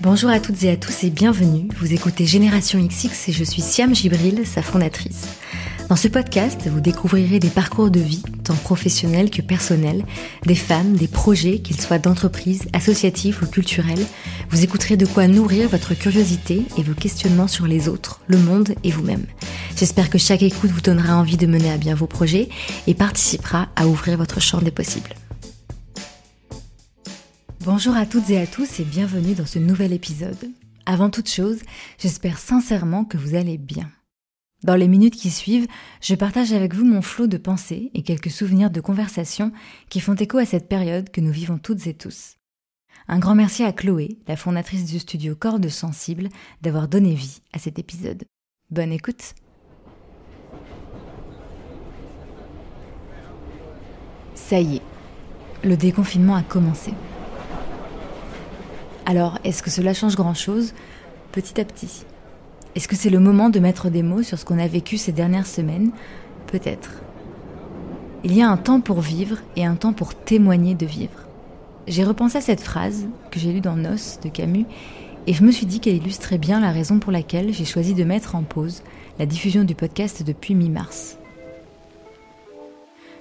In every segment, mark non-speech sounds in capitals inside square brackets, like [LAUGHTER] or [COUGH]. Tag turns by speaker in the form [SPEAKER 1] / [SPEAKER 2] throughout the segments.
[SPEAKER 1] Bonjour à toutes et à tous et bienvenue. Vous écoutez Génération XX et je suis Siam Gibril, sa fondatrice. Dans ce podcast, vous découvrirez des parcours de vie, tant professionnels que personnels, des femmes, des projets, qu'ils soient d'entreprise, associatifs ou culturels. Vous écouterez de quoi nourrir votre curiosité et vos questionnements sur les autres, le monde et vous-même. J'espère que chaque écoute vous donnera envie de mener à bien vos projets et participera à ouvrir votre champ des possibles. Bonjour à toutes et à tous et bienvenue dans ce nouvel épisode. Avant toute chose, j'espère sincèrement que vous allez bien. Dans les minutes qui suivent, je partage avec vous mon flot de pensées et quelques souvenirs de conversations qui font écho à cette période que nous vivons toutes et tous. Un grand merci à Chloé, la fondatrice du studio Cordes Sensibles, d'avoir donné vie à cet épisode. Bonne écoute Ça y est, le déconfinement a commencé. Alors, est-ce que cela change grand-chose Petit à petit. Est-ce que c'est le moment de mettre des mots sur ce qu'on a vécu ces dernières semaines Peut-être. Il y a un temps pour vivre et un temps pour témoigner de vivre. J'ai repensé à cette phrase que j'ai lue dans Nos de Camus et je me suis dit qu'elle illustrait bien la raison pour laquelle j'ai choisi de mettre en pause la diffusion du podcast depuis mi-mars.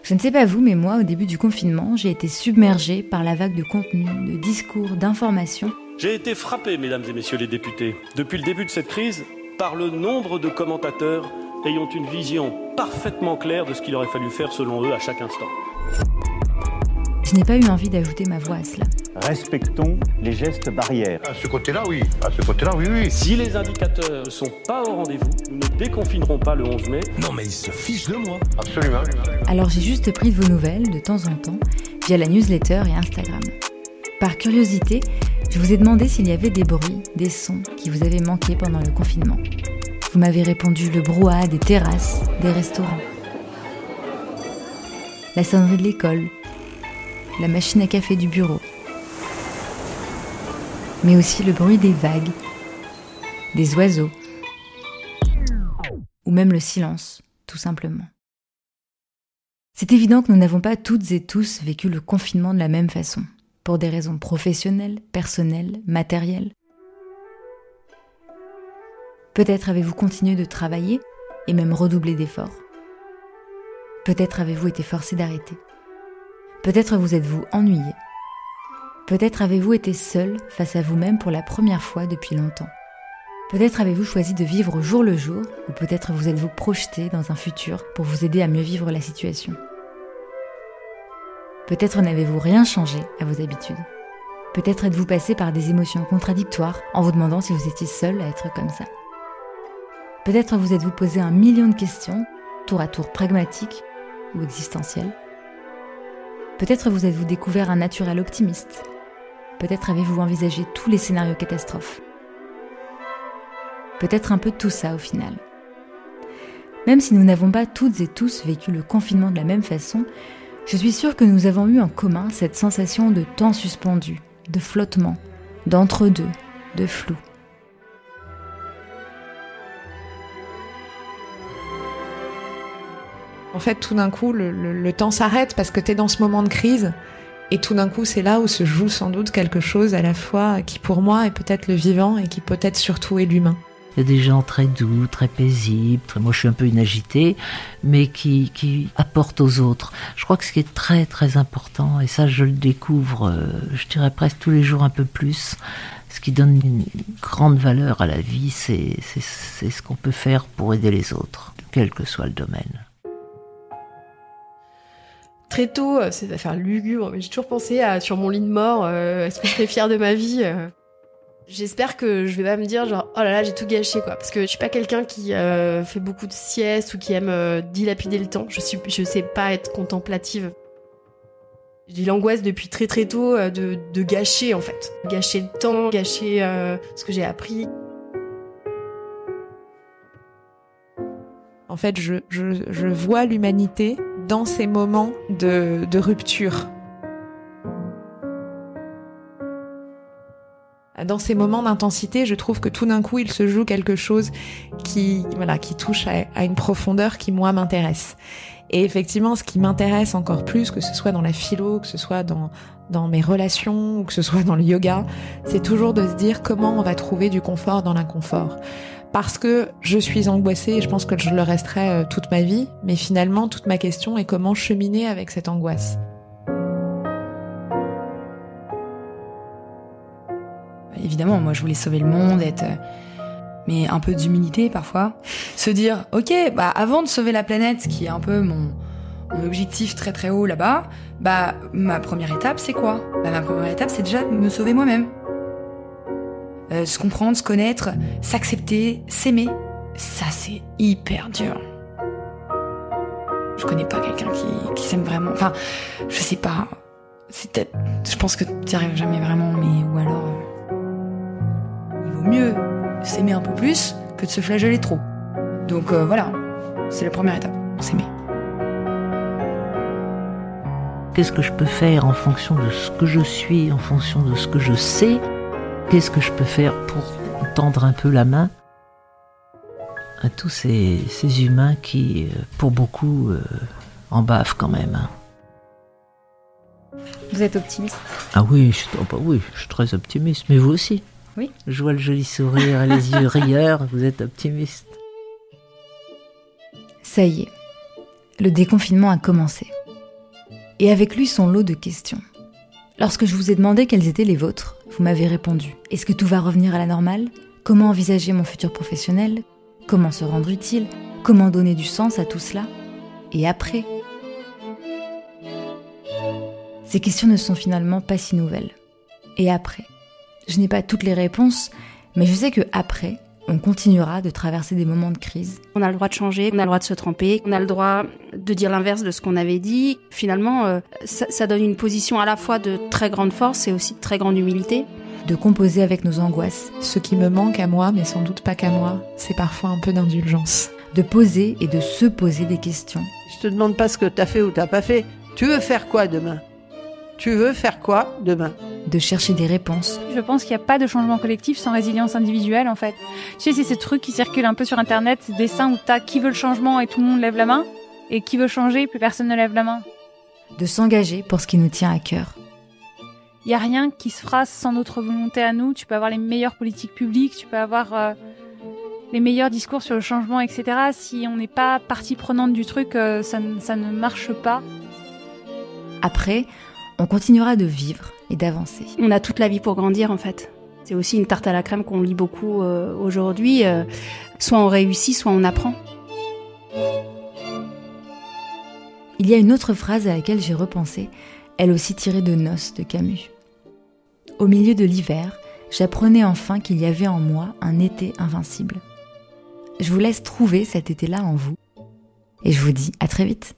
[SPEAKER 1] Je ne sais pas vous, mais moi, au début du confinement, j'ai été submergée par la vague de contenu, de discours, d'informations.
[SPEAKER 2] J'ai été frappé, mesdames et messieurs les députés, depuis le début de cette crise, par le nombre de commentateurs ayant une vision parfaitement claire de ce qu'il aurait fallu faire selon eux à chaque instant.
[SPEAKER 1] Je n'ai pas eu envie d'ajouter ma voix à cela.
[SPEAKER 3] Respectons les gestes barrières.
[SPEAKER 4] À ce côté-là, oui. À ce côté-là, oui, oui.
[SPEAKER 2] Si les indicateurs ne sont pas au rendez-vous, nous ne déconfinerons pas le 11 mai.
[SPEAKER 5] Non mais il se fiche de moi.
[SPEAKER 4] Absolument.
[SPEAKER 1] Alors j'ai juste pris de vos nouvelles de temps en temps via la newsletter et Instagram. Par curiosité, je vous ai demandé s'il y avait des bruits, des sons qui vous avaient manqué pendant le confinement. Vous m'avez répondu le brouhaha des terrasses, des restaurants, la sonnerie de l'école, la machine à café du bureau, mais aussi le bruit des vagues, des oiseaux, ou même le silence, tout simplement. C'est évident que nous n'avons pas toutes et tous vécu le confinement de la même façon, pour des raisons professionnelles, personnelles, matérielles. Peut-être avez-vous continué de travailler et même redoublé d'efforts. Peut-être avez-vous été forcé d'arrêter. Peut-être vous êtes-vous ennuyé. Peut-être avez-vous été seul face à vous-même pour la première fois depuis longtemps. Peut-être avez-vous choisi de vivre au jour le jour, ou peut-être vous êtes-vous projeté dans un futur pour vous aider à mieux vivre la situation. Peut-être n'avez-vous rien changé à vos habitudes. Peut-être êtes-vous passé par des émotions contradictoires en vous demandant si vous étiez seul à être comme ça. Peut-être vous êtes-vous posé un million de questions, tour à tour pragmatiques ou existentielles. Peut-être vous êtes-vous découvert un naturel optimiste. Peut-être avez-vous envisagé tous les scénarios catastrophes. Peut-être un peu tout ça au final. Même si nous n'avons pas toutes et tous vécu le confinement de la même façon, je suis sûre que nous avons eu en commun cette sensation de temps suspendu, de flottement, d'entre-deux, de flou.
[SPEAKER 6] En fait, tout d'un coup, le, le- le temps s'arrête parce que tu es dans ce moment de crise. Et tout d'un coup, c'est là où se joue sans doute quelque chose à la fois qui, pour moi, est peut-être le vivant et qui peut-être surtout est l'humain.
[SPEAKER 7] Il y a des gens très doux, très paisibles. très- Moi, je suis un peu inagité, mais qui, qui apportent aux autres. Je crois que ce qui est très, très important, et ça, je le découvre, euh, je dirais presque tous les jours un peu plus, ce qui donne une grande valeur à la vie, c'est ce qu'on peut faire pour aider les autres, quel que soit le domaine.
[SPEAKER 8] Très tôt, euh, c'est faire lugubre, mais j'ai toujours pensé à sur mon lit de mort, euh, est-ce que je serais fière de ma vie euh. J'espère que je vais pas me dire genre oh là là j'ai tout gâché quoi parce que je suis pas quelqu'un qui euh, fait beaucoup de siestes ou qui aime dilapider le temps. Je suis je sais pas être contemplative. J'ai l'angoisse depuis très très tôt de, de gâcher en fait, gâcher le temps, gâcher ce que j'ai appris.
[SPEAKER 6] En fait, je, je, vois l'humanité dans ces moments de, de rupture. Dans ces moments d'intensité, je trouve que tout d'un coup, il se joue quelque chose qui, voilà, qui touche à, à une profondeur qui moi m'intéresse. Et effectivement, ce qui m'intéresse encore plus, que ce soit dans la philo, que ce soit dans, dans mes relations ou que ce soit dans le yoga, c'est toujours de se dire comment on va trouver du confort dans l'inconfort. Parce que je suis angoissée et je pense que je le resterai euh, toute ma vie, mais finalement, toute ma question est comment cheminer avec cette angoisse.
[SPEAKER 9] Évidemment, moi je voulais sauver le monde, euh, mais un peu d'humilité parfois. Se dire, ok, bah avant de sauver la planète, qui est un peu mon, mon objectif très très haut là-bas, bah ma première étape c'est quoi? Bah ma première étape c'est déjà de me sauver moi-même. Euh, se comprendre, se connaître, s'accepter, s'aimer, ça c'est hyper dur. Je connais pas quelqu'un qui, qui s'aime vraiment. Enfin, je sais pas. C'est peut-être. Je pense que tu arrives jamais vraiment, mais ou alors. euh, il vaut mieux s'aimer un peu plus que de se flageller trop. Donc euh, voilà, c'est la première étape, s'aimer.
[SPEAKER 7] Qu'est-ce que je peux faire en fonction de ce que je suis, en fonction de ce que je sais? Qu'est-ce que je peux faire pour tendre un peu la main à tous ces, ces humains qui, euh, pour beaucoup, euh, en bavent quand même. hein.
[SPEAKER 5] Vous êtes optimiste?
[SPEAKER 7] Ah oui, je, oh bah oui, je suis très optimiste, mais vous aussi?
[SPEAKER 5] Oui.
[SPEAKER 7] Je vois le joli sourire et les [LAUGHS] yeux rieurs, vous êtes optimiste.
[SPEAKER 1] Ça y est, le déconfinement a commencé. Et avec lui son lot de questions. Lorsque je vous ai demandé quelles étaient les vôtres, vous m'avez répondu. Est-ce que tout va revenir à la normale? Comment envisager mon futur professionnel? Comment se rendre utile? Comment donner du sens à tout cela? Et après? Ces questions ne sont finalement pas si nouvelles. Et après? Je n'ai pas toutes les réponses, mais je sais que après, on continuera de traverser des moments de crise
[SPEAKER 8] On a le droit de changer, on a le droit de se tromper, on a le droit de dire l'inverse de ce qu'on avait dit. Finalement, euh, ça, ça donne une position à la fois de très grande force et aussi de très grande humilité.
[SPEAKER 1] de composer avec nos angoisses,
[SPEAKER 6] Ce qui me manque à moi, mais sans doute pas qu'à moi, c'est parfois un peu d'indulgence.
[SPEAKER 1] de poser et de se poser des questions,
[SPEAKER 10] Je te demande pas ce que t'as fait ou t'as pas fait. Tu veux faire quoi demain? Tu veux faire quoi demain?
[SPEAKER 1] De chercher des réponses,
[SPEAKER 5] Je pense qu'il n'y a pas de changement collectif sans résilience individuelle en fait. Tu sais, c'est ces trucs qui circulent un peu sur internet, ces dessins où t'as qui veut le changement et tout le monde lève la main, et qui veut changer, plus personne ne lève la main.
[SPEAKER 1] de s'engager pour ce qui nous tient à cœur.
[SPEAKER 5] Il y a rien qui se fera sans notre volonté à nous. Tu peux avoir les meilleures politiques publiques, tu peux avoir euh, les meilleurs discours sur le changement, etc. Si on n'est pas partie prenante du truc, euh, ça ne marche pas.
[SPEAKER 1] Après, on continuera de vivre et d'avancer.
[SPEAKER 8] On a toute la vie pour grandir en fait. C'est aussi une tarte à la crème qu'on lit beaucoup euh, aujourd'hui. euh, soit on réussit, soit on apprend.
[SPEAKER 1] Il y a une autre phrase à laquelle j'ai repensé, elle aussi tirée de Noces de Camus. Au milieu de l'hiver, j'apprenais enfin qu'il y avait en moi un été invincible. Je vous laisse trouver cet été-là en vous. Et je vous dis à très vite.